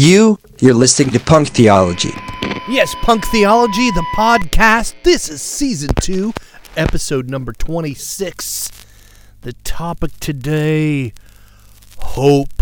You, you're listening to Punk Theology. Yes, Punk Theology, the podcast. This is season two, episode number 26. The topic today hope.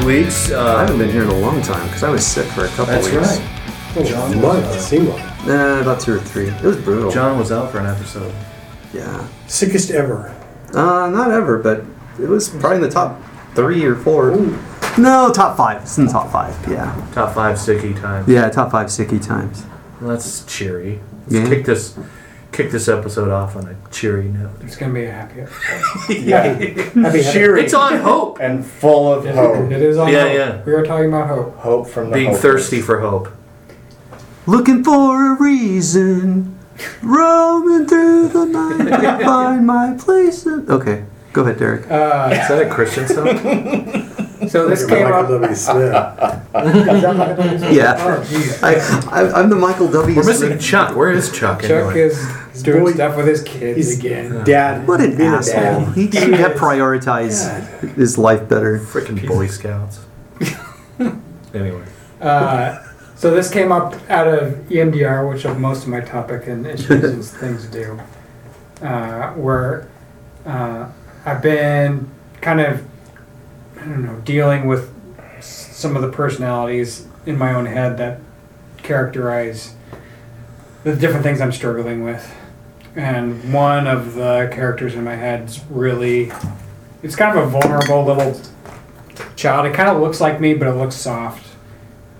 Few weeks. Uh, I haven't been here in a long time because I was sick for a couple that's weeks. That's right. Oh, month, it seemed like. Nah, about two or three. It was brutal. John was out for an episode. Yeah. Sickest ever. Uh, not ever, but it was probably in the top three or four. No, top five. It's in the top five. Yeah. Top five sticky times. Yeah, top five sicky times. Well, that's cheery. Let's Yeah. kick this kick this episode off on a cheery note. It's gonna be a happy episode. yeah. Happy, Cheery It's on hope. and full of hope. It is on Yeah, hope. yeah. We are talking about hope. Hope from the Being hopeless. thirsty for hope. Looking for a reason, roaming through the night to find my place. In... Okay, go ahead, Derek. Uh, Is that a Christian song? so this came up. W. Smith. Yeah. Oh, jeez. I, I, I'm the Michael W. We're missing Smith. Chuck. Where is Chuck? Chuck anyway? is doing Boy, stuff with his kids he's- again. Dad. What an being asshole. dad. He should have prioritized his life better. Freaking Boy Scouts. anyway. Uh, so this came up out of EMDR, which of most of my topic and issues and things do, uh, where uh, I've been kind of, I don't know, dealing with some of the personalities in my own head that characterize the different things I'm struggling with. And one of the characters in my head's really, it's kind of a vulnerable little child. It kind of looks like me, but it looks soft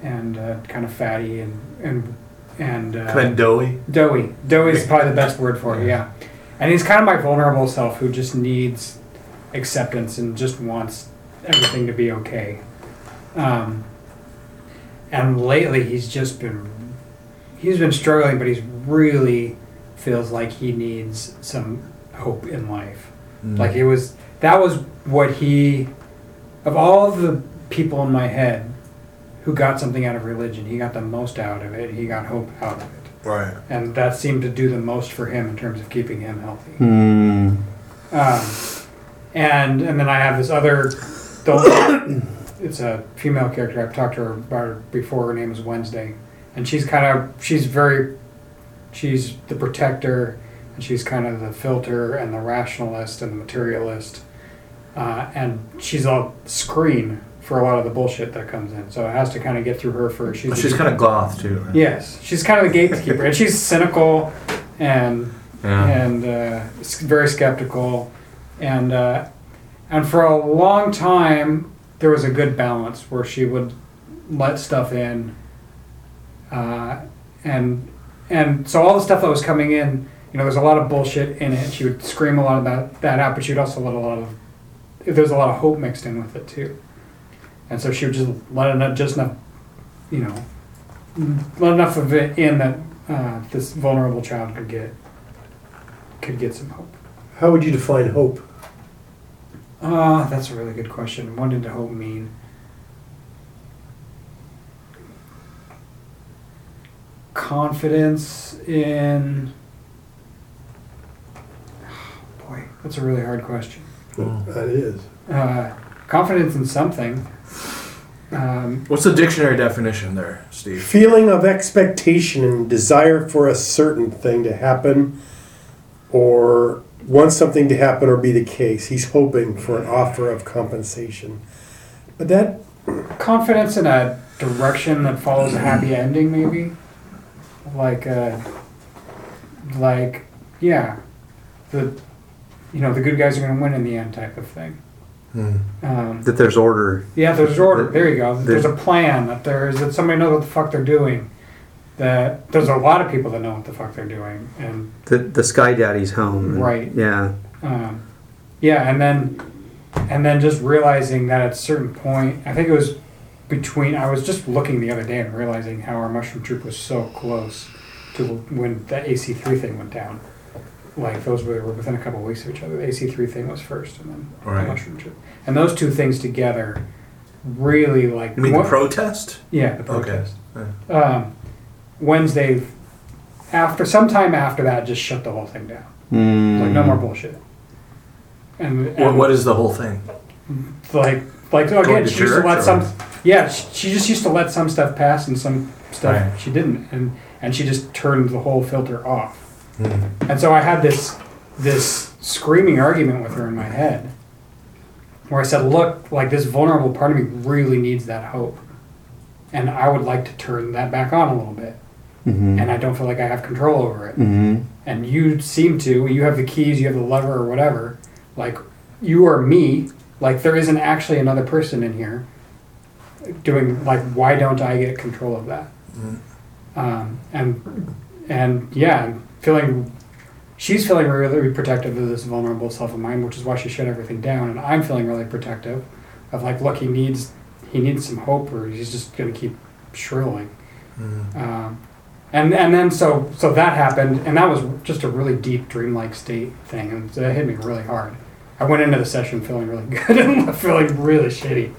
and uh, kind of fatty and and and uh, Kind of doughy. doughy. Doughy is probably the best word for it. Yeah, and he's kind of my vulnerable self who just needs acceptance and just wants everything to be okay. Um, and lately, he's just been he's been struggling, but he's really feels like he needs some hope in life. Like it was that was what he of all the people in my head who got something out of religion, he got the most out of it. He got hope out of it. Right. And that seemed to do the most for him in terms of keeping him healthy. Hmm. Um, and and then I have this other the- it's a female character. I've talked to her about her before. Her name is Wednesday. And she's kind of she's very she's the protector and she's kind of the filter and the rationalist and the materialist. Uh, and she's a screen for a lot of the bullshit that comes in. So it has to kind of get through her first. She's, she's kind of goth too. Right? Yes, she's kind of the gatekeeper, and she's cynical and Yeah. and uh, very skeptical, and uh, and for a long time there was a good balance where she would let stuff in, uh, and and so all the stuff that was coming in, you know, there's a lot of bullshit in it. She would scream a lot about that out, but she'd also let a lot of there's a lot of hope mixed in with it too, and so she would just let enough, just enough, you know, let enough of it in that uh, this vulnerable child could get could get some hope. How would you define hope? Uh, that's a really good question. What did the hope mean? Confidence in. Boy, that's a really hard question. That is. Uh, confidence in something. Um, What's the dictionary definition there, Steve? Feeling of expectation and desire for a certain thing to happen or wants something to happen or be the case. He's hoping for an offer of compensation. But that, confidence in a direction that follows a happy ending, maybe. Like, uh, like, yeah, the, you know, the good guys are going to win in the end, type of thing. Um, That there's order. yeah, there's order. There you go. There's- There's a plan. That there's that somebody knows what the fuck they're doing. That there's a lot of people that know what the fuck they're doing, and The the Sky Daddy's home. and- Right. Yeah. um, yeah, and then and then just realizing that at a certain point, I think it was between. I was just looking the other day and realizing how our mushroom troop was so close to when the AC three thing went down. Like those were, were within a couple of weeks of each other. The AC three thing was first, and then Right. the mushroom troop, and those two things together really like. You mean the protest? Yeah, the Okay. protest. Um, Wednesday, after sometime after that, just shut the whole thing down. Like no more bullshit. And, and What, what is the whole thing? like like Going again, she used to let or- some. Yeah, she, she just used to let some stuff pass and some stuff Right. she didn't, and and she just turned the whole filter off. Hmm. And so I had this this screaming argument with her in my head, where I said, "Look, like this vulnerable part of me really needs that hope, and I would like to turn that back on a little bit, Mm-hmm. and I don't feel like I have control over it." Mm-hmm. and you seem to you have the keys you have the lever or whatever like you are me like there isn't actually another person in here doing like why don't i get control of that um, and and yeah I'm feeling she's feeling really protective of this vulnerable self of mine which is why she shut everything down and i'm feeling really protective of like look he needs he needs some hope or he's just going to keep shrilling um, and and then so so that happened, and that was just a really deep dreamlike state thing, and that hit me really hard. I went into the session feeling really good and feeling really shitty,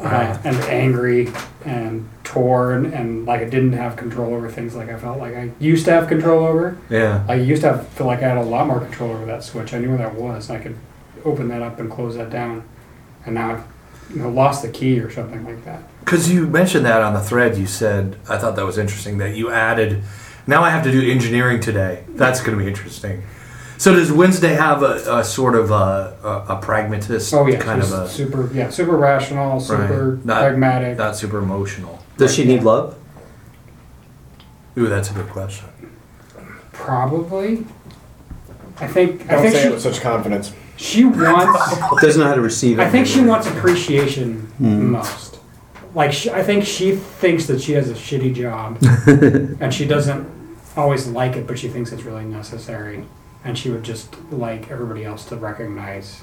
uh, and angry and torn, and like I didn't have control over things like I felt like I used to have control over. Yeah. I used to have, feel like I had a lot more control over that switch. I knew where that was. I could open that up and close that down, and now I've you know, lost the key or something like that. Because you mentioned that on the thread, you said, I thought that was interesting that you added, now I have to do engineering today. That's going to be interesting. So does Wednesday have a, a sort of a, a, a pragmatist Oh yeah, kind she's of a, super yeah, super rational, super Right. Not- pragmatic. not super emotional? Does she need love? Ooh, that's a good question. Probably. I think I Don't think say it she, with such confidence. She wants Doesn't know how to receive it. I think she wants appreciation Hmm. most. Like she, I think she thinks that she has a shitty job and she doesn't always like it, but she thinks it's really necessary and she would just like everybody else to recognize.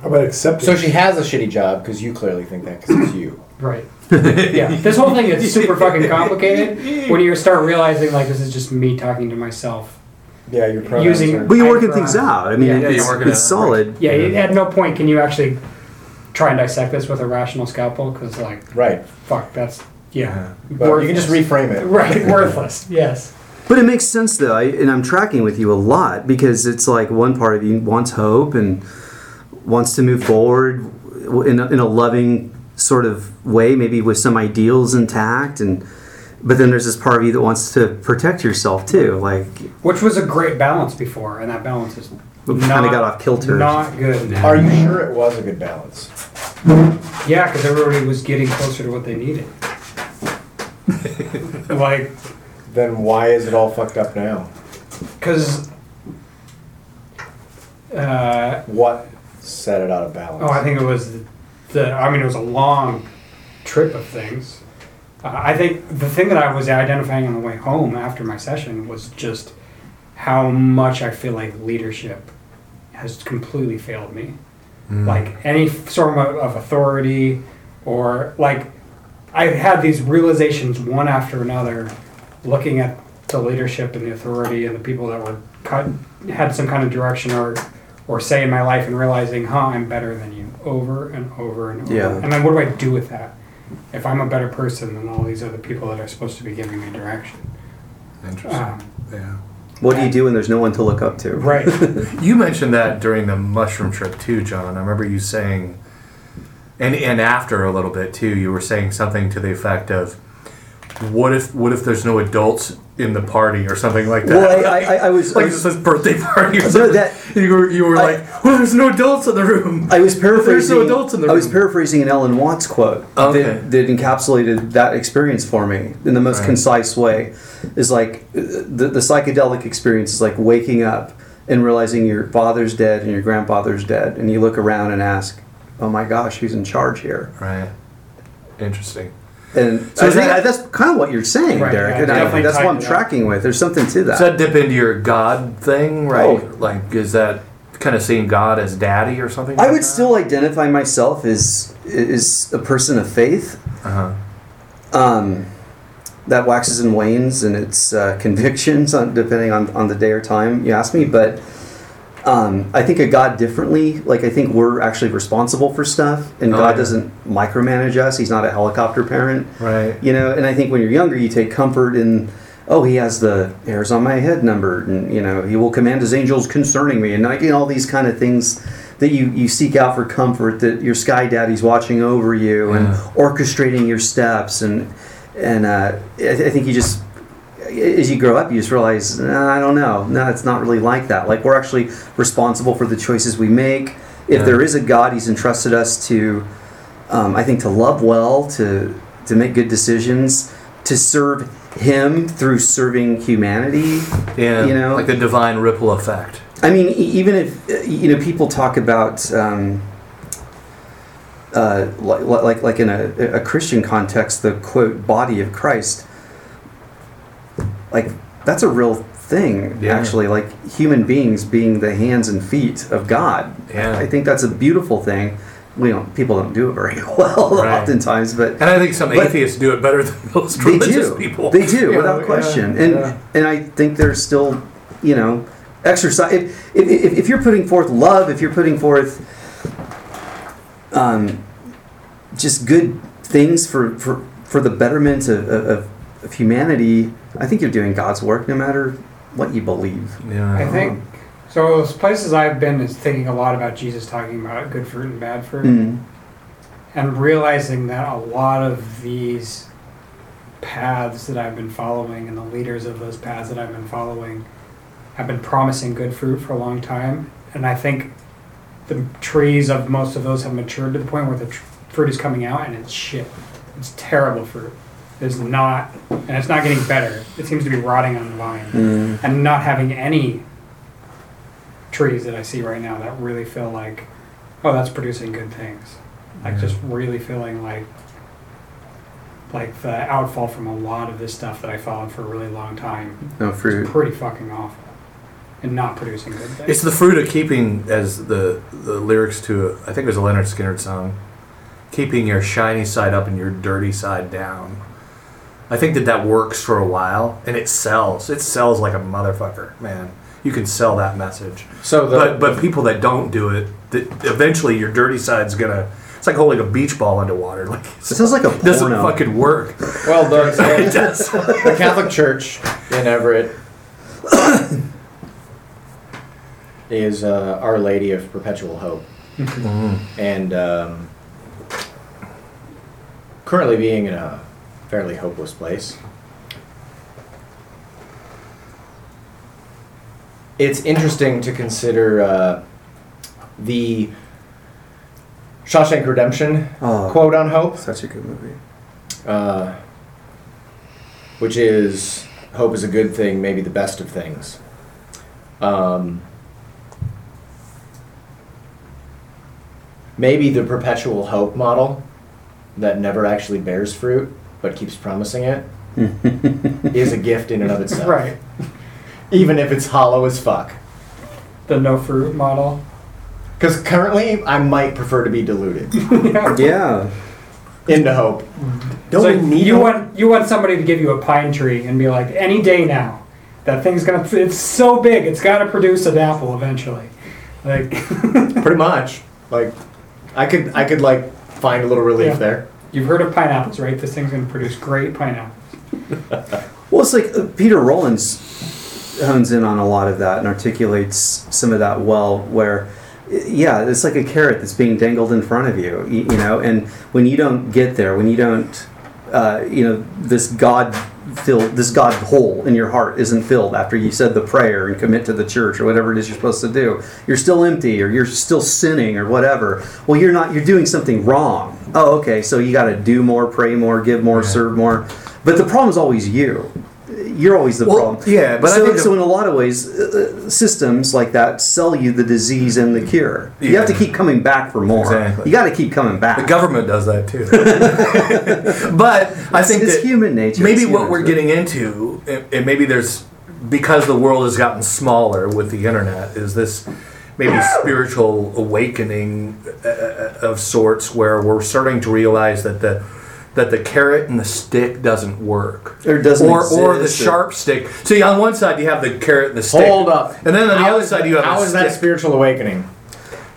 how about acceptance? So she has a shitty job because you clearly think that because it's you. Right. yeah. This whole thing is super fucking complicated when you start realizing like this is just me talking to myself. Yeah, your pronouns Using- are- But you're working things out. I mean, Yeah, yeah, it's, you're working it's it out. solid. Yeah, you- at no point can you actually try and dissect this with a rational scalpel because, like, right. fuck, that's yeah. Uh-huh. But you can just worthless. reframe it. Right, worthless. Yes. But it makes sense though, I, and I'm tracking with you a lot because it's like one part of you wants hope and wants to move forward in a, in a loving sort of way, maybe with some ideals intact, and but then there's this part of you that wants to protect yourself too, like Which was a great balance before, and that balance is kind not, of got off kilter. Not good now. Are you sure it was a good balance? Yeah, because everybody was getting closer to what they needed. like, Then why is it all fucked up now? because. Uh, What set it out of balance? Oh, I think it was the. I mean, it was a long trip of things. Uh, I think the thing that I was identifying on the way home after my session was just how much I feel like leadership has completely failed me. Like any f- sort of, of authority, or like I had these realizations one after another, looking at the leadership and the authority and the people that were cut had some kind of direction or or say in my life and realizing, huh, I'm better than you over and over and over. Yeah. And then what do I do with that? If I'm a better person than all these other people that are supposed to be giving me direction. Interesting. Um, yeah. What do you do when there's no one to look up to? right. You mentioned that during the mushroom trip too, John. I remember you saying, and and after a little bit too, you were saying something to the effect of, "What if what if there's no adults in the party or something like that. Well, I, I, I was, I like was, it's his birthday party or No, something. that- you were, you were I- like, well, there's no adults in the room. I was paraphrasing. There's no adults in the I was paraphrasing an Alan Watts quote Okay. that, that encapsulated that experience for me in the most Right. concise way. Is like the, the psychedelic experience is like waking up and realizing your father's dead and your grandfather's dead, and you look around and ask, "Oh my gosh, who's in charge here?" Right. Interesting. And So I think that- that's kind of what you're saying, Right, Derek. yeah, and I, that's what I'm tied tracking with. There's something to that. Does that dip into your God thing, right? Oh. Like, is that kind of seeing God as daddy or something? I like would that? still identify myself as is a person of faith. Uh-huh. um, that waxes and wanes and its uh, convictions on, depending on, on the day or time you ask me but um, i think of god differently like i think we're actually responsible for stuff and Oh, god yeah. doesn't micromanage us he's not a helicopter parent Right. you know and i think when you're younger you take comfort in oh he has the hairs on my head numbered and you know he will command his angels concerning me and you know all these kind of things that you, you seek out for comfort that your sky daddy's watching over you and orchestrating your steps and and uh, I, I think you just as you grow up you just realize "Nah, i don't know no it's not really like that like we're actually responsible for the choices we make if Yeah. there is a god he's entrusted us to um, i think to love well to to make good decisions to serve him through serving humanity Yeah. You know? like the divine ripple effect. I mean, even if uh, you know people talk about um, uh, like, like like in a, a Christian context, the quote body of Christ, like that's a real thing. Yeah. Actually, like human beings being the hands and feet of God. Yeah. I think that's a beautiful thing. We don't people don't do it very well Right. oftentimes, but And I think some atheists do it better than most they religious do. people. They do, You without question. yeah, and yeah. and I think there's still, you know, exercise. If, if, if, if you're putting forth love, if you're putting forth um, just good things for, for, for the betterment of, of, of humanity, I think you're doing God's work no matter what you believe. Yeah. I think so. Those places I've been is thinking a lot about Jesus talking about good fruit and bad fruit, Mm. and realizing that a lot of these paths that I've been following and the leaders of those paths that I've been following have been promising good fruit for a long time, and I think the trees of most of those have matured to the point where the tr- fruit is coming out and it's shit. It's terrible fruit. It's not, and it's not getting better. It seems to be rotting on the vine Mm. and not having any trees that I see right now that really feel like, oh, that's producing good things. Like Yeah. just really feeling like, like the outfall from a lot of this stuff that I followed for a really long time No is fruit. pretty fucking awful, and not producing good things. It's the fruit of keeping, as the the lyrics to I think it was a Lynyrd Skynyrd song, keeping your shiny side up and your dirty side down. I think that that works for a while, and it sells. It sells like a motherfucker, man. You can sell that message, So the, but but people that don't do it, that eventually your dirty side's gonna. It's like holding a beach ball underwater. Like It sounds like a it doesn't fucking work. well, the, It does. the Catholic Church in Everett is uh, Our Lady of Perpetual Hope, and um, currently being in a fairly hopeless place. It's interesting to consider uh, the Shawshank Redemption Oh. quote on hope Such a good movie. uh, which is hope is a good thing, maybe the best of things. Um, maybe the perpetual hope model that never actually bears fruit but keeps promising it is a gift in and of itself. right. Even if it's hollow as fuck. The no fruit model. Because currently, I might prefer to be deluded Yeah. into hope. Mm-hmm. Don't so we need you hope? want you want somebody to give you a pine tree and be like, any day now, that thing's gonna. It's so big, it's got to produce an apple eventually. Like Pretty much. Like, I could, I could like find a little relief Yeah. there. You've heard of pineapples, right? This thing's gonna produce great pineapples. Well, it's like uh, Peter Rollins hones in on a lot of that and articulates some of that well. Where, yeah, it's like a carrot that's being dangled in front of you, you, you know. And when you don't get there, when you don't, uh, you know, this God fill this God hole in your heart isn't filled after you said the prayer and commit to the church or whatever it is you're supposed to do. You're still empty or you're still sinning or whatever. Well, you're not. You're doing something wrong. Oh, okay. So you got to do more, pray more, give more, serve more. But the problem is always you. You're always the Well, problem. yeah, but I so, so in a lot of ways, uh, uh, systems like that sell you the disease and the cure. You have to keep coming back for more. Exactly. You got to keep coming back. The government does that too. but I think it's human nature. Maybe what we're nature. getting into, and maybe there's because the world has gotten smaller with the internet, is this maybe spiritual awakening uh, of sorts where we're starting to realize that the that the carrot and the stick doesn't work, Or doesn't or or the sharp stick. See, on one side you have the carrot and the stick. Hold up. and then on the How other side that- you have How is that a spiritual awakening?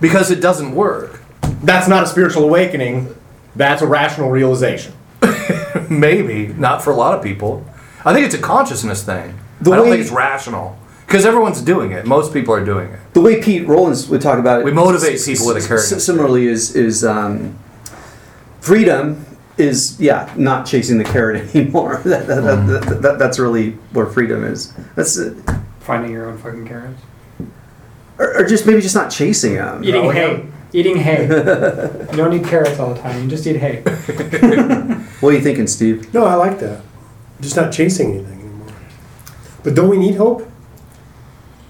because it doesn't work. That's not a spiritual awakening. That's a rational realization. Maybe not for a lot of people. I think it's a consciousness thing. The I don't think it's rational because everyone's doing it. Most people are doing it. the way Pete Rollins would talk about it. We motivate people with a carrot. Similarly, is is um, freedom is yeah not chasing the carrot anymore. that, that, Mm. that, that, that- that's really where freedom is. That's it. Finding your own fucking carrots. Or, or just maybe just not chasing them. Eating Growing hay. Eating hay. you don't need carrots all the time. You just eat hay. What are you thinking, Steve? No, I like that. Just not chasing anything anymore. But don't we need hope?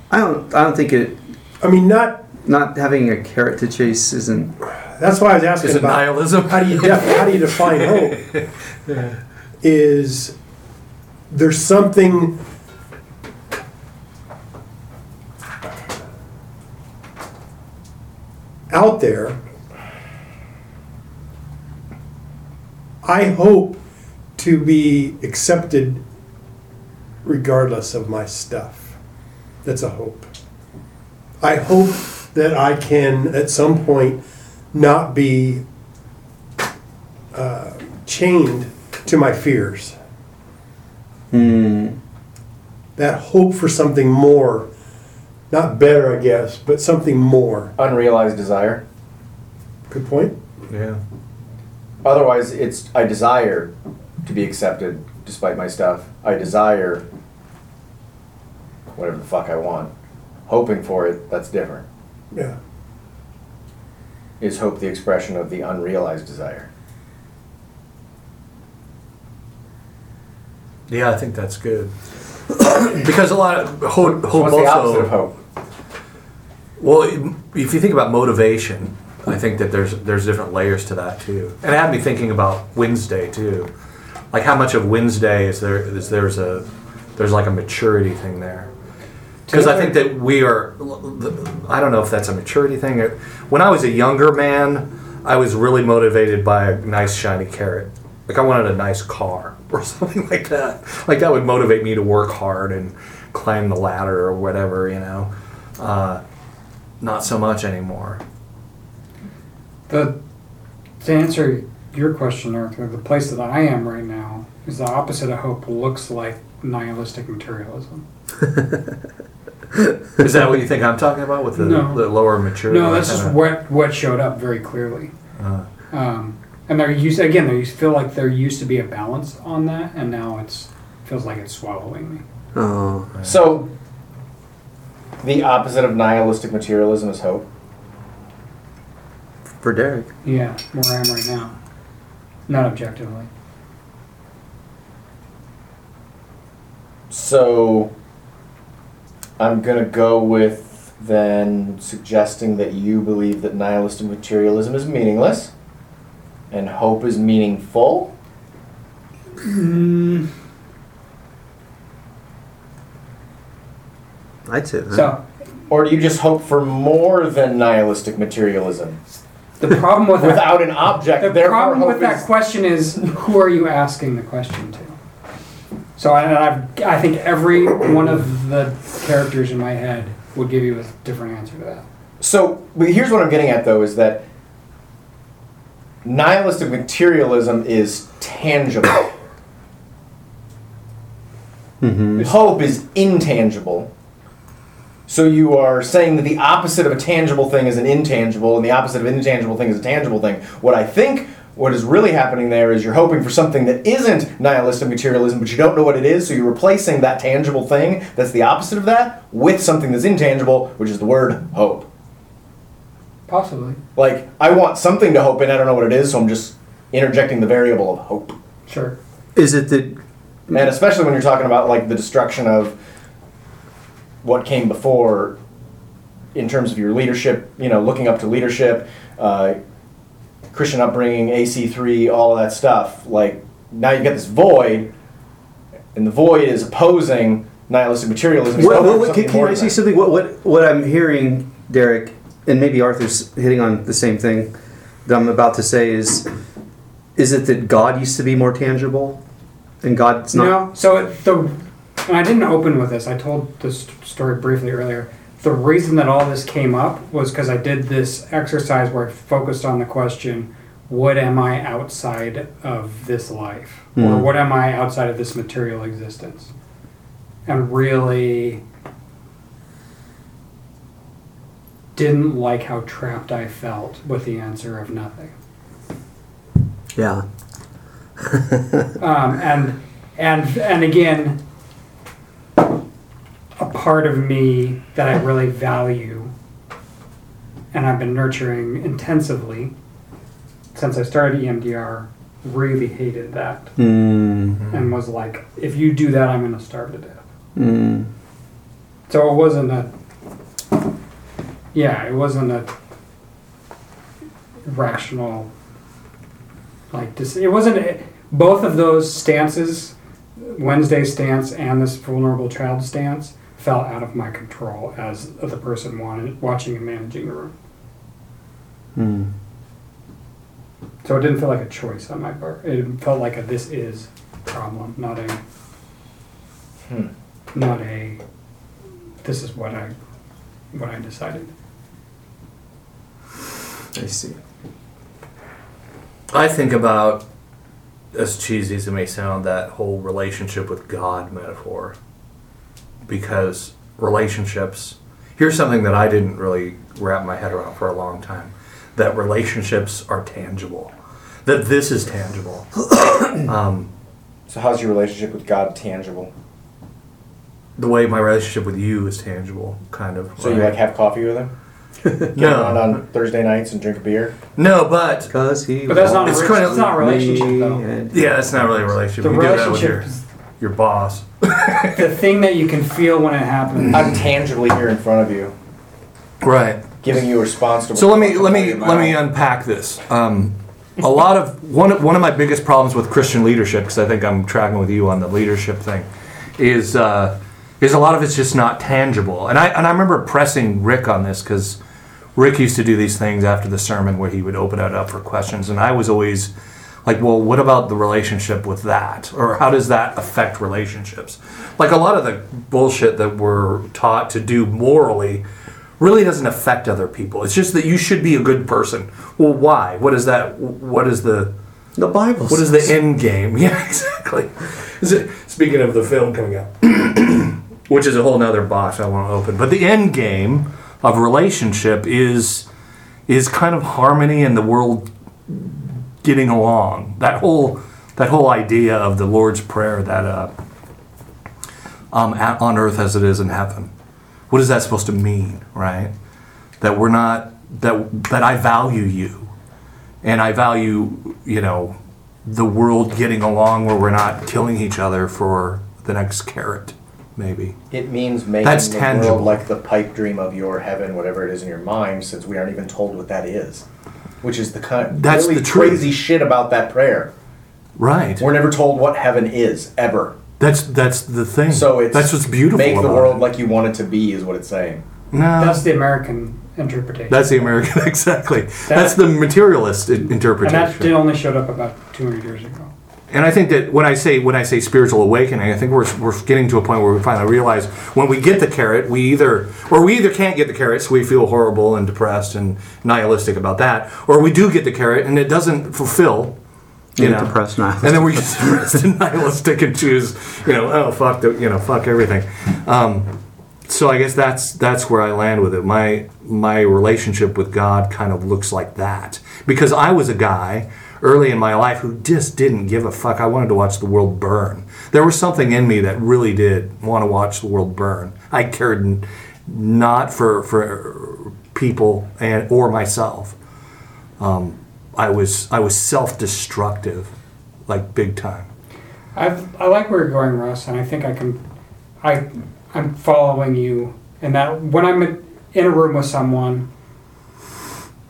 I don't. I don't think it. I mean, not. Not having a carrot to chase isn't. That's why I was asking Is it about nihilism? how do you def- how do you define hope? Is there something out there? I hope to be accepted regardless of my stuff. That's a hope. I hope that I can at some point not be uh, chained to my fears. Hmm. That hope for something more, not better, I guess, but something more. Unrealized desire. Good point. Yeah. Otherwise, it's I desire to be accepted despite my stuff. I desire whatever the fuck I want. Hoping for it, that's different. Yeah. Is hope the expression of the unrealized desire? Yeah, I think that's good. because a lot of hope, So hope what's the opposite of hope? Well, if you think about motivation, I think that there's there's different layers to that too. And it had me thinking about Wednesday too. Like how much of Wednesday is there is there's a there's like a maturity thing there. Because I think that we are I don't know if that's a maturity thing. When I was a younger man, I was really motivated by a nice shiny carrot. Like I wanted a nice car or something like that. Like that would motivate me to work hard and climb the ladder or whatever, you know. Uh, not so much anymore. The to answer your question, Arthur, the place that I am right now is the opposite of hope. Looks like nihilistic materialism. Is that what you think I'm talking about with the, No. the lower maturity? No, that's just what what showed up very clearly. Uh, Um, and there used again, there used feel like there used to be a balance on that, and now it's feels like it's swallowing me. Oh. So, the opposite of nihilistic materialism is hope. For Derek. Yeah, where I am right now, not objectively. So, I'm gonna go with then suggesting that you believe that nihilistic materialism is meaningless and hope is meaningful. Hmm. I'd say that. So Or do you just hope for more than nihilistic materialism? the problem with that, Without an object, the problem with that question is who are you asking the question to? So I, and I've, I think every one of the characters in my head would give you a different answer to that. So, but here's what I'm getting at though is that nihilistic materialism is tangible. Mm-hmm. Hope is intangible. So you are saying that the opposite of a tangible thing is an intangible, and the opposite of an intangible thing is a tangible thing. What I think what is really happening there is you're hoping for something that isn't nihilistic materialism, but you don't know what it is, so you're replacing that tangible thing that's the opposite of that with something that's intangible, which is the word hope. Possibly. Like, I want something to hope in, I don't know what it is, so I'm just interjecting the variable of hope. Sure. Is it that And especially when you're talking about like the destruction of what came before in terms of your leadership, you know, looking up to leadership, uh, Christian upbringing, AC3, all of that stuff. Like now you get this void, and the void is opposing nihilistic materialism. It's What, hoping what, what, can, can I than say something? What, what, what I'm hearing, Derek, and maybe Arthur's hitting on the same thing that I'm about to say is, is it that God used to be more tangible, and God's not? No, so it, the and I didn't open with this. I told this story briefly earlier. The reason that all this came up was because I did this exercise where I focused on the question, "What am I outside of this life, or Mhm. what am I outside of this material existence?" And really didn't like how trapped I felt with the answer of nothing. Yeah. um, and and and again, a part of me that I really value, and I've been nurturing intensively since I started EMDR, really hated that Mm, and was like, if you do that, I'm going to starve to death. mm, So it wasn't a, yeah, it wasn't a rational, like, dis- it wasn't, a- both of those stances, Wednesday stance and this vulnerable child stance, fell out of my control as the person wanted, watching and managing the room. mm. So it didn't feel like a choice on my part. It felt like a this is problem, not a, Hmm. not a, this is what I, what I decided. I see. I think about, as cheesy as it may sound, that whole relationship with God metaphor. Because relationships, here's something that I didn't really wrap my head around for a long time that relationships are tangible, that this is tangible. um, So how's your relationship with God tangible? the way my relationship with you is tangible, kind of. So you like have coffee with him? Get no, on Thursday nights and drink a beer? no, but Because he. But that's not a, It's re- kind of it's not a relationship though. yeah, that's not really a relationship. The you do that with relationship your, boss. the thing that you can feel when it happens. I'm tangibly here in front of you, Right. giving you a response to. So let me let me let me unpack this. Um, a lot of one of- one of my biggest problems with Christian leadership, because I think I'm tracking with you on the leadership thing, is uh, is a lot of it's just not tangible. And I and I remember pressing Rick on this because Rick used to do these things after the sermon where he would open it up for questions, and I was always like, well, what about the relationship with that, or how does that affect relationships? Like a lot of the bullshit that we're taught to do morally really doesn't affect other people. It's just that you should be a good person. Well, why? What is that? What is the The Bible. what is the end game? Yeah, exactly. Is it, speaking of the film coming out, which is a whole nother box I want to open, but the end game of relationship is is kind of harmony and the world getting along. That whole that whole idea of the Lord's prayer that uh, um, at, on earth as it is in heaven. What is that supposed to mean, right? That we're not that that I value you, and I value you know the world getting along where we're not killing each other for the next carrot, maybe. It means making That's the tangible. world like the pipe dream of your heaven, whatever it is in your mind, since we aren't even told what that is. Which is the kind That's really the truth. crazy shit about that prayer. Right. We're never told what heaven is ever. That's that's the thing. So it's that's what's beautiful. Make the about world it. like you want it to be is what it's saying. no. That's the American interpretation. That's the American exactly. that's the materialist interpretation. and that did only showed up about 200 years ago. And I think that when I say when I say spiritual awakening, I think we're, we're getting to a point where we finally realize when we get the carrot, we either or we either can't get the carrot, so we feel horrible and depressed and nihilistic about that, or we do get the carrot and it doesn't fulfill. You Yeah, know, depressed, nihilistic. and then we just depressed and nihilistic and choose, you know, oh fuck, the, you know, fuck everything. Um, so I guess that's that's where I land with it. My my relationship with God kind of looks like that because I was a guy early in my life who just didn't give a fuck. I wanted to watch the world burn. There was something in me that really did want to watch the world burn. I cared not for for people and or myself. Um, I was I was self destructive, like big time. I've, I like where you're going, Russ, and I think I can. I I'm following you in that when I'm in a room with someone,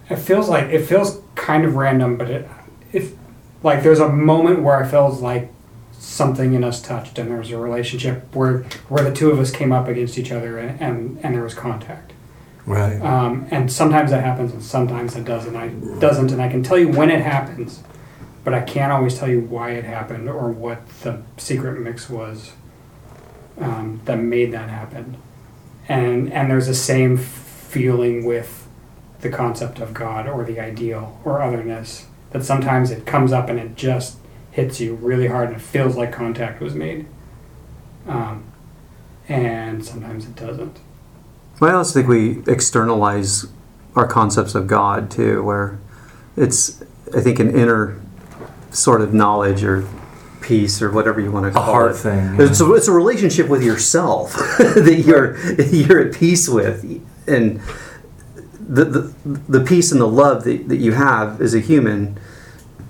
it feels like it feels kind of random, but it if like there's a moment where I feels like something in us touched, and there was a relationship where where the two of us came up against each other, and and, and there was contact. Right. Um, and sometimes that happens, and sometimes it doesn't. I doesn't, and I can tell you when it happens, but I can't always tell you why it happened or what the secret mix was um, that made that happen. And and there's the same feeling with the concept of God or the ideal or otherness that sometimes it comes up and it just hits you really hard and it feels like contact was made. Um, and sometimes it doesn't. Well, I also think we externalize our concepts of God too, where it's, I think, an inner sort of knowledge or peace or whatever you want to A call heart it. thing. It's a, it's a relationship with yourself that you're you're at peace with, and the, the the peace and the love that, that you have as a human.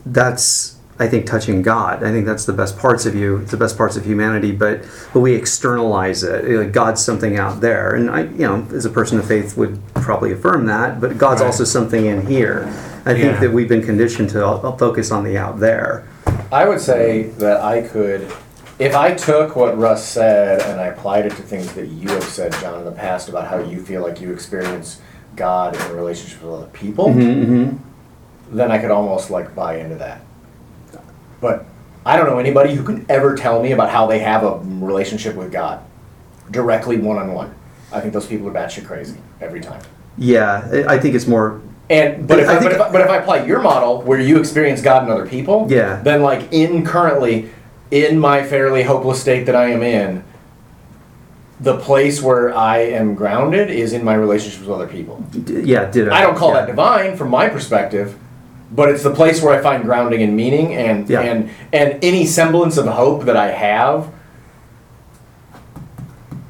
That's I think touching God. I think that's the best parts of you. It's the best parts of humanity. But but we externalize it. Like God's something out there, and I you know as a person of faith would probably affirm that. But God's Right. also something in here. I think Yeah. that we've been conditioned to focus on the out there. I would say that I could, if I took what Russ said and I applied it to things that you have said, John, in the past about how you feel like you experience God in a relationship with other people, Mm-hmm. then I could almost like buy into that. But I don't know anybody who can ever tell me about how they have a relationship with God directly one on one. I think those people are batshit crazy every time. Yeah, I think it's more And but if I I, but, if I, but if I apply your model where you experience God in other people, Yeah. then like in currently in my fairly hopeless state that I am in, the place where I am grounded is in my relationships with other people. D- Yeah, ditto. I don't call yeah. that divine from my perspective, but it's the place where I find grounding and meaning and Yeah. and and any semblance of hope that I have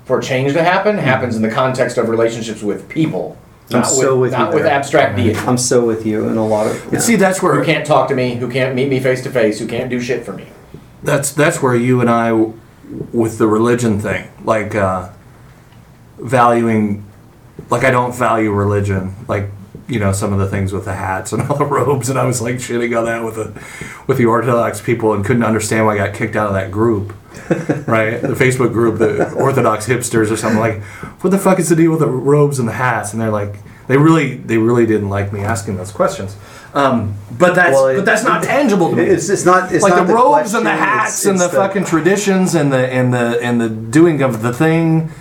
for change to happen mm-hmm. happens in the context of relationships with people. I'm Not so with you not with abstract deity. I'm so with you in a lot of. But see, that's where Who can't talk to me, who can't meet me face to face, who can't do shit for me. that's that's where you and I, w- with the religion thing, like uh, valuing, like I don't value religion, like you know some of the things with the hats and all the robes, and I was like shitting on that with the with the Orthodox people and couldn't understand why I got kicked out of that group, right? The Facebook group, the Orthodox hipsters or something like, what the fuck is the deal with the robes and the hats? And they're like, they really they really didn't like me asking those questions. Um, but that's Well, it- but that's not tangible to me It's, it's not. It's like not the robes and the hats it's- and the it's fucking traditions and the and the and the doing of the thing.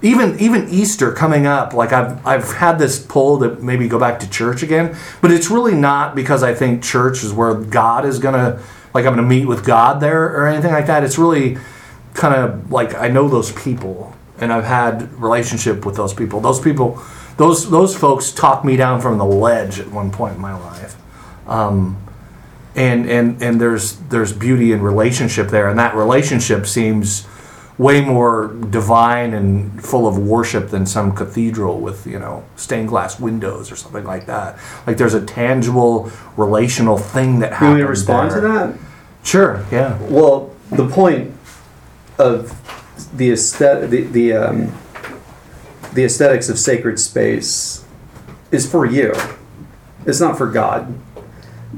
Even even Easter coming up, like I've I've had this pull to maybe go back to church again, but it's really not because I think church is where God is gonna like I'm gonna meet with God there or anything like that. It's really kind of like I know those people and I've had relationship with those people. Those people, those those folks talked me down from the ledge at one point in my life Um, and and and there's there's beauty in relationship there and that relationship seems way more divine and full of worship than some cathedral with you know stained glass windows or something like that like there's a tangible relational thing that happens me respond there. to that? sure yeah Well, the point of the aesthetic, the the, um, the aesthetics of sacred space is for you. It's not for God.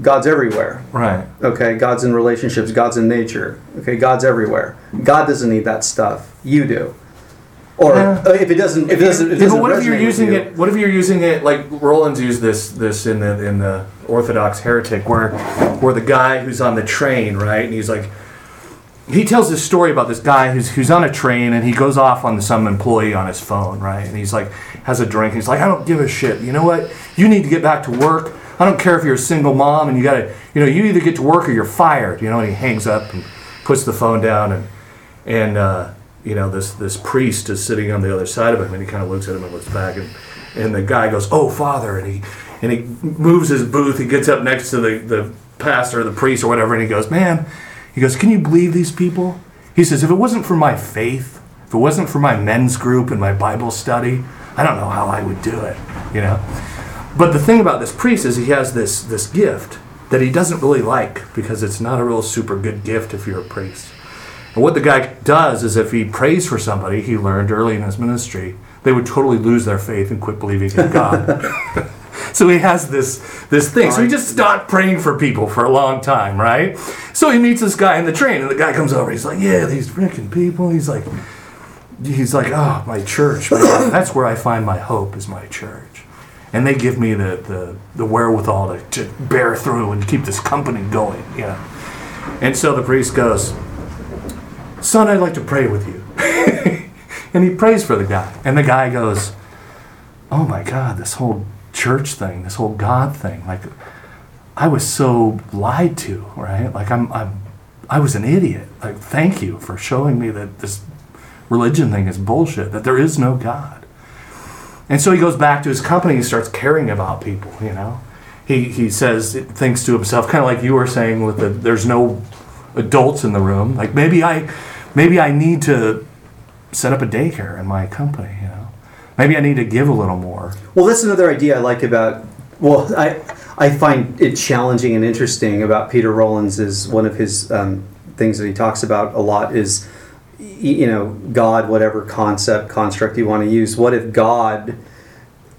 God's everywhere. right Okay, God's in relationships. God's in nature. Okay, God's everywhere. God doesn't need that stuff. You do. Or Yeah. uh, if it doesn't, if it doesn't, if it doesn't but what if you're using you- it? What if you're using it like Rollins used this this in the in the Orthodox heretic, where where the guy who's on the train, right, and he's like, he tells this story about this guy who's who's on a train and he goes off on some employee on his phone, right, and he's like has a drink. He's like, I don't give a shit. You know what? You need to get back to work. I don't care if you're a single mom and you gotta, you know, you either get to work or you're fired. You know, and he hangs up and puts the phone down and and uh, you know this this priest is sitting on the other side of him and he kind of looks at him and looks back and and the guy goes oh father and he and he moves his booth he gets up next to the the pastor or the priest or whatever, and he goes, "Man," he goes, "Can you believe these people?" He says, "If it wasn't for my faith, if it wasn't for my men's group and my Bible study, I don't know how I would do it." You know. But the thing about this priest is he has this this gift that he doesn't really like because it's not a real super good gift if you're a priest. And what the guy does is if he prays for somebody, he learned early in his ministry, they would totally lose their faith and quit believing in God. so he has this this thing. So he just stopped praying for people for a long time, right? So he meets this guy in the train, and the guy comes over. He's like, "Yeah, these freaking people." He's like, he's like, "Oh, my church. man, that's where I find my hope is my church." And they give me the, the, the wherewithal to, to bear through and keep this company going, you know. And so the priest goes, Son, I'd like to pray with you. and he prays for the guy. And the guy goes, Oh my God, this whole church thing, this whole God thing, like I was so lied to, right? Like I'm I'm I was an idiot. Like thank you for showing me that this religion thing is bullshit, that there is no God. And so he goes back to his company and starts caring about people, you know. He, he says, thinks to himself, kind of like you were saying with the, there's no adults in the room. Like maybe I, maybe I need to set up a daycare in my company, you know. Maybe I need to give a little more. Well, that's another idea I like about. Well, I I find it challenging and interesting about Peter Rollins is one of his um, things that he talks about a lot is, you know, God, whatever concept construct you want to use. What if God,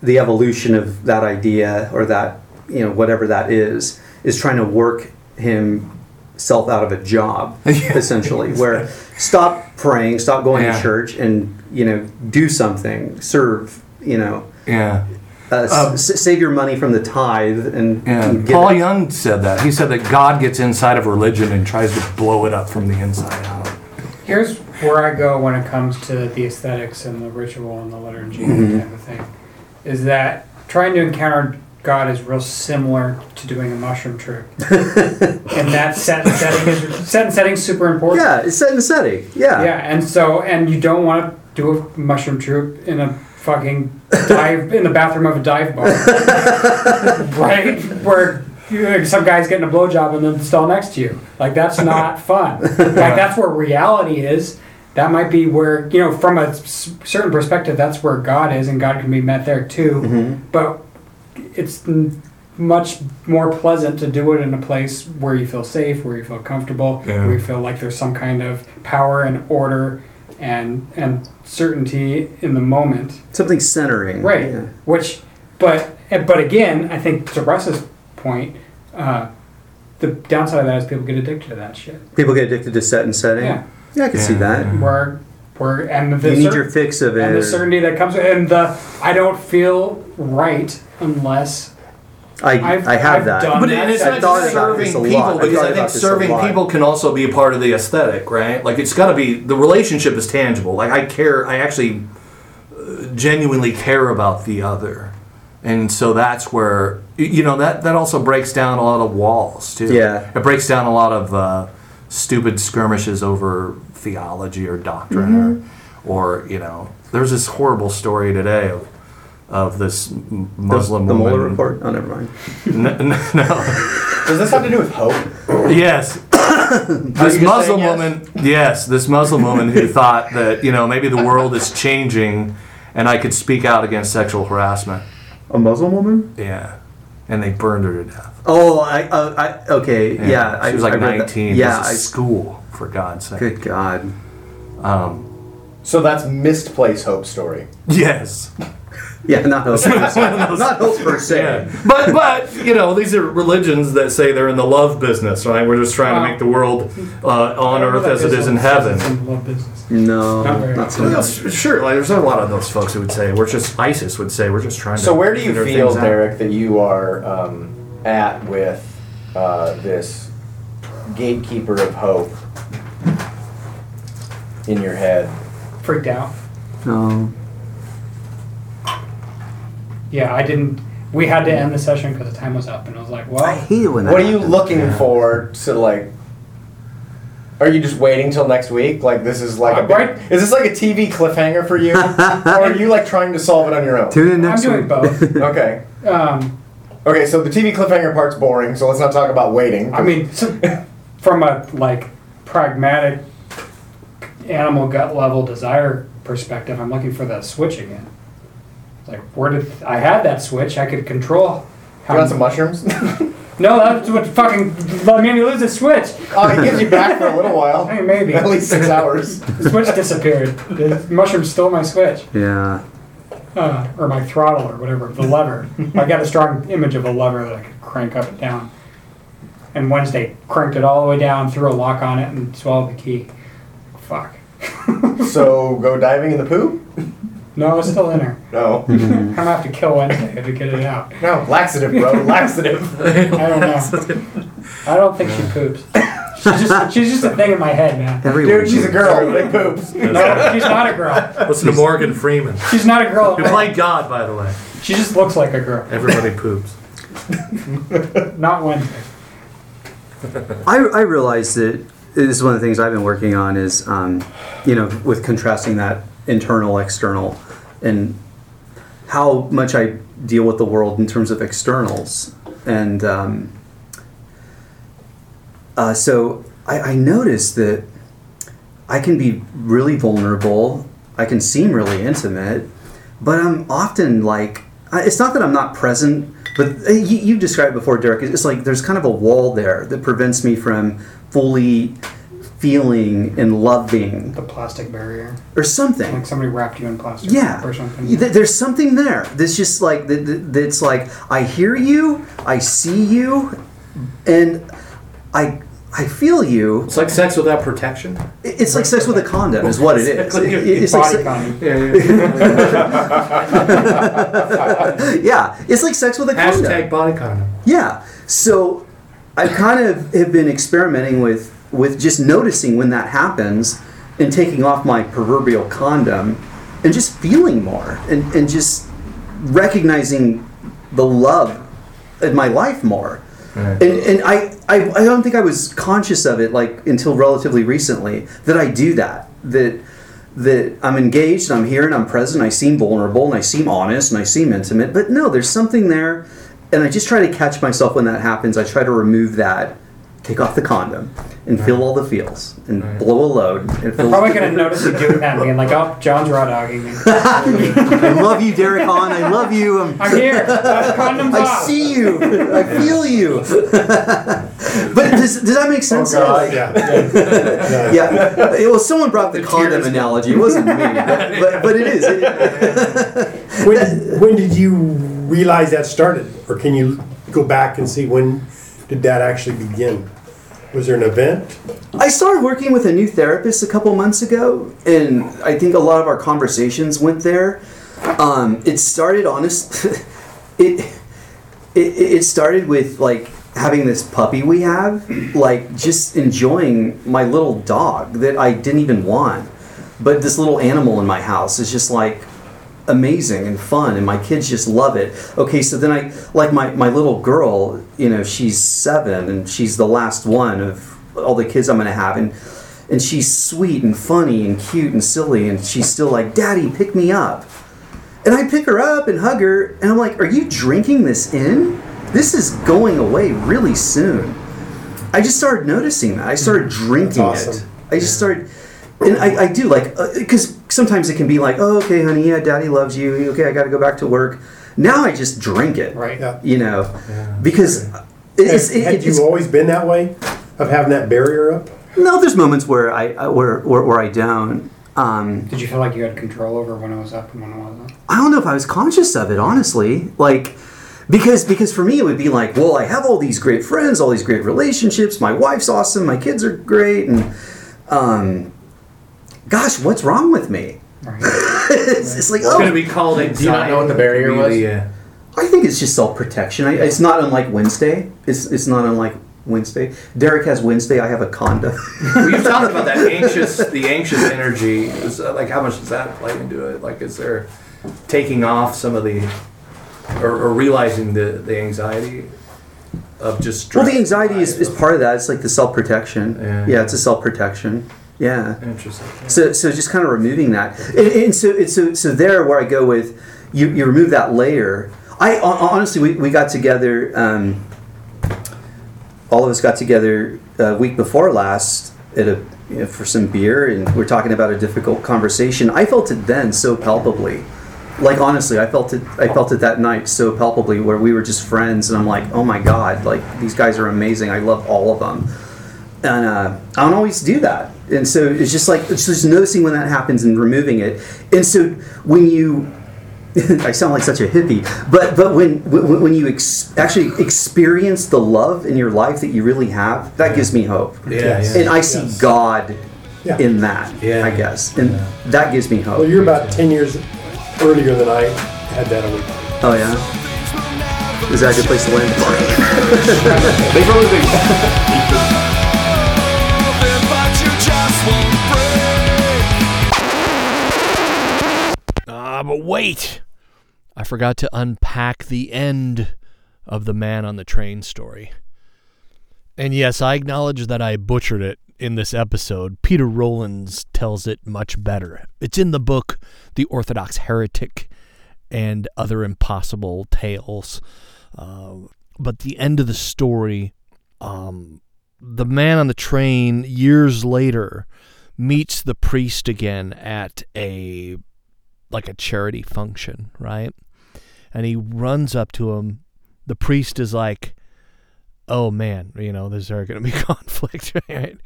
the evolution of that idea or that you know whatever that is, is trying to work himself out of a job essentially, where stop praying, stop going Yeah. to church, and you know do something, serve, you know Yeah. uh, Um, s- save your money from the tithe and, Yeah. and give Paul it- Young said that. He said that God gets inside of religion and tries to blow it up from the inside out. Here's where I go when it comes to the aesthetics and the ritual and the liturgy and type of thing. Is that trying to encounter God is real similar to doing a mushroom trip. and that set and setting is set and setting super important. Yeah, it's set in setting. Yeah. Yeah, and so and you don't want to do a mushroom trip in a fucking dive in the bathroom of a dive bar, right? Where you know, some guy's getting a blowjob in the stall next to you. Like that's not fun. Like that's where reality is. That might be where you know, from a s- certain perspective, that's where God is, and God can be met there too. Mm-hmm. But it's n- much more pleasant to do it in a place where you feel safe, where you feel comfortable, Yeah. where you feel like there's some kind of power and order and and certainty in the moment. Something centering. Right. Yeah. Which, but but again, I think to Russ's point, uh, the downside of that is people get addicted to that shit. People get addicted to set and setting. Yeah. Yeah, I can see that. Where where and the You need cer- your fix of it, and the certainty that comes and the I don't feel right unless I, I've- I have I've that. done But that. it's I not thought just about serving this a people lot. I because thought I think about this a serving lot. people can also be a part of the aesthetic, right? Like it's got to be the relationship is tangible. Like I care, I actually uh, genuinely care about the other, and so that's where y- you know that that also breaks down a lot of walls too. Yeah. it breaks down a lot of uh, stupid skirmishes over theology or doctrine, Mm-hmm. or or you know, there's this horrible story today of. Of this m- The- Muslim the, woman. Mueller report. Oh, never mind. No, no, no. Does this have to do with hope? Yes. this just Muslim saying yes? woman, yes, this Muslim woman who thought that, you know, maybe the world is changing and I could speak out against sexual harassment. A Muslim woman? Yeah. And they burned her to death. Oh, I, uh, I okay, yeah. She was like I read that. 19. Yeah, It was a I, school, for God's sake. good God. So that's misplaced hope story. Yes. Yeah, not hope. not hope per se. Yeah. But, but, you know, these are religions that say they're in the love business, right? We're just trying to make the world uh, on earth as it is in heaven. Love business. No, Not very not so Well, much. s- Sure, like there's a lot of those folks who would say we're just ISIS would say we're just trying to. So where do you figure feel, things out. Derek, that you are um, at with uh, this gatekeeper of hope in your head? Freaked out. No. Yeah, I didn't. We had to end the session because the time was up, and I was like, I hate it when that What are you happens. looking for to like? Are you just waiting till next week? Like this is like a Uh, big, right. is this like a TV cliffhanger for you, or are you like trying to solve it on your own? Tune in I'm next doing week. both." Okay. um, Okay, so the TV cliffhanger part's boring, so let's not talk about waiting. I mean, so- from a like pragmatic animal gut level desire perspective, I'm looking for that switch again. Like, where did I had that switch? I could control. you want some mushrooms? No, that's what fucking let me lose the switch. oh, it gives you back for a little while. Hey, maybe At least six hours. the switch disappeared. The mushroom stole my switch, Yeah. uh, or my throttle, or whatever, the lever. I got a strong image of a lever that I could crank up and down. And Wednesday cranked it all the way down, threw a lock on it, and swallowed the key. Fuck. So go diving in the poo? No, it's still in her. No. I'm gonna have to kill Wednesday to get it out. No, laxative, bro. Laxative. I don't know. I don't think she poops. She's just, she's just a thing in my head, man. Everyone. Dude, she's a girl. They poops. No, she's not a girl. Listen to Morgan Freeman. She's not a girl. Who played God, by the way. She just looks like a girl. Everybody poops. Not Wednesday. I, I realize that this is one of the things I've been working on is, um, you know, with contrasting that internal, external, and how much I deal with the world in terms of externals. And um, uh, so I, I noticed that I can be really vulnerable. I can seem really intimate, but I'm often like, it's not that I'm not present, but you, you described before, Derek. It's like there's kind of a wall there that prevents me from fully feeling and loving The plastic barrier. or something. Like somebody wrapped you in plastic Yeah, or something. Th- there's something there. That's just like that- that- that's like I hear you, I see you, and I I feel you. It's like sex without protection. It- It's like sex with a condom, is what it is. It- it's Body like, condom. yeah, it's like sex with a condom. Hashtag body condom. Yeah. So I kind of have been experimenting with with just noticing when that happens and taking off my proverbial condom and just feeling more and, and just recognizing the love in my life more. Right. And, and I, I, I don't think I was conscious of it like until relatively recently that I do that. That that I'm engaged and I'm here and I'm present, I seem vulnerable and I seem honest and I seem intimate, but no, there's something there and I just try to catch myself when that happens. I try to remove that, take off the condom, and feel all the feels and Right. blow a load. And feel Probably gonna notice you doing that, being like, "Oh, John's raw dogging me. I love you, Derek Hahn. I love you. I'm, I'm here. Condoms I off." see you. I feel you. but does, does that make oh, sense? Yeah. yeah. Yeah. Well, someone brought the condom analogy. It wasn't me, but, but, but it is. It- When, when did you realize that started? Or can you go back and see when did that actually begin? Was there an event? I started working with a new therapist a couple months ago, and I think a lot of our conversations went there. Um, it started honest. it, it it started with like having this puppy we have, like just enjoying my little dog that I didn't even want, but this little animal in my house is just like amazing and fun and my kids just love it. Okay so then i like my, my little girl you know she's seven and she's the last one of all the kids i'm going to have and and she's sweet and funny and cute and silly and she's still like daddy pick me up. And i pick her up and hug her and i'm like are you drinking this in? This is going away really soon. I just started noticing that. I started drinking awesome. it i just started and I, I do like uh, because sometimes it can be like oh okay honey yeah daddy loves you okay i gotta go back to work now i just drink it Right. Yeah. you know because it's, Had, it, had it's, you always been that way? Of having that barrier up? no there's moments where i I- where where, where i don't um, Did you feel like you had control over when I was up and when I wasn't? I don't know if I was conscious of it, honestly. Like, because because for me it would be like, well, I have all these great friends, all these great relationships. My wife's awesome. My kids are great, and um, gosh, what's wrong with me? Right. it's, it's like, It's going to oh, be called anxiety. you not know what the barrier was? the, uh, I think it's just self protection. It's not unlike Wednesday. It's it's not unlike Wednesday. Derek has Wednesday. I have a condo. well, you talked about that anxious, the anxious energy. Is, uh, like, how much does that play into it? Like, is there taking off some of the, or, or realizing the, the anxiety of just well, the anxiety is, is part of that. It's like the self protection. Yeah. yeah, it's a self protection. Yeah. Interesting. So, so just kind of removing that, and, and so, and so, so there where I go with you, you remove that layer. I honestly, we, we got together. Um, all of us got together a week before last at a you know, for some beer, and we're talking about a difficult conversation. I felt it then so palpably. Like honestly, I felt it. I felt it that night so palpably, where we were just friends, and I'm like, oh my god, like these guys are amazing. I love all of them, and uh, I don't always do that. And so it's just like it's just noticing when that happens and removing it. And so when you I sound like such a hippie, but but when when, when you ex- actually experience the love in your life that you really have, that gives me hope. Yeah, yeah. And I see Yes. God Yeah. in that, Yeah. I guess, and that gives me hope. Well, you're about 10 years earlier than I had that awakening. oh yeah, is that a good place to land? Thanks for listening. But wait! I forgot to unpack the end of the man on the train story. And yes, I acknowledge that I butchered it in this episode. Peter Rollins tells it much better. It's in the book The Orthodox Heretic and Other Impossible Tales. Uh, but the end of the story, um, the man on the train years later meets the priest again at a like a charity function, right? And he runs up to him. The priest is like, "Oh man, you know, there's there going to be conflict, right?"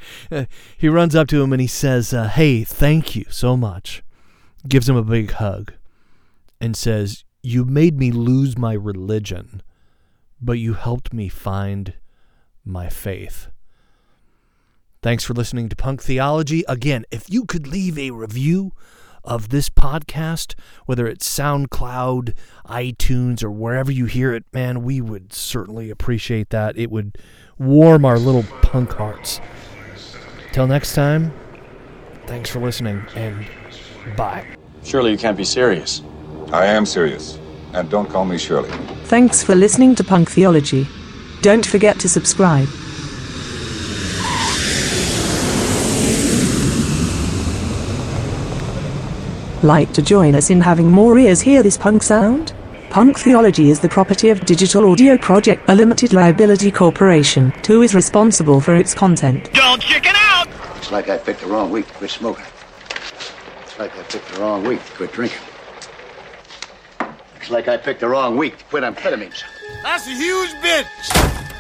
He runs up to him and he says, uh, "Hey, thank you so much." Gives him a big hug and says, "You made me lose my religion, but you helped me find my faith." Thanks for listening to Punk Theology. Again, if you could leave a review of this podcast, whether it's SoundCloud, iTunes, or wherever you hear it, man, we would certainly appreciate that. It would warm our little punk hearts. Till next time, thanks for listening and bye. Surely you can't be serious. I am serious. And don't call me Shirley. Thanks for listening to Punk Theology. Don't forget to subscribe. Like to join us in having more ears hear this punk sound? Punk Theology is the property of Digital Audio Project, a limited liability corporation, who is responsible for its content. Don't chicken out! Looks like I picked the wrong week to quit smoking. Looks like I picked the wrong week to quit drinking. Looks like I picked the wrong week to quit amphetamines. That's a huge bitch.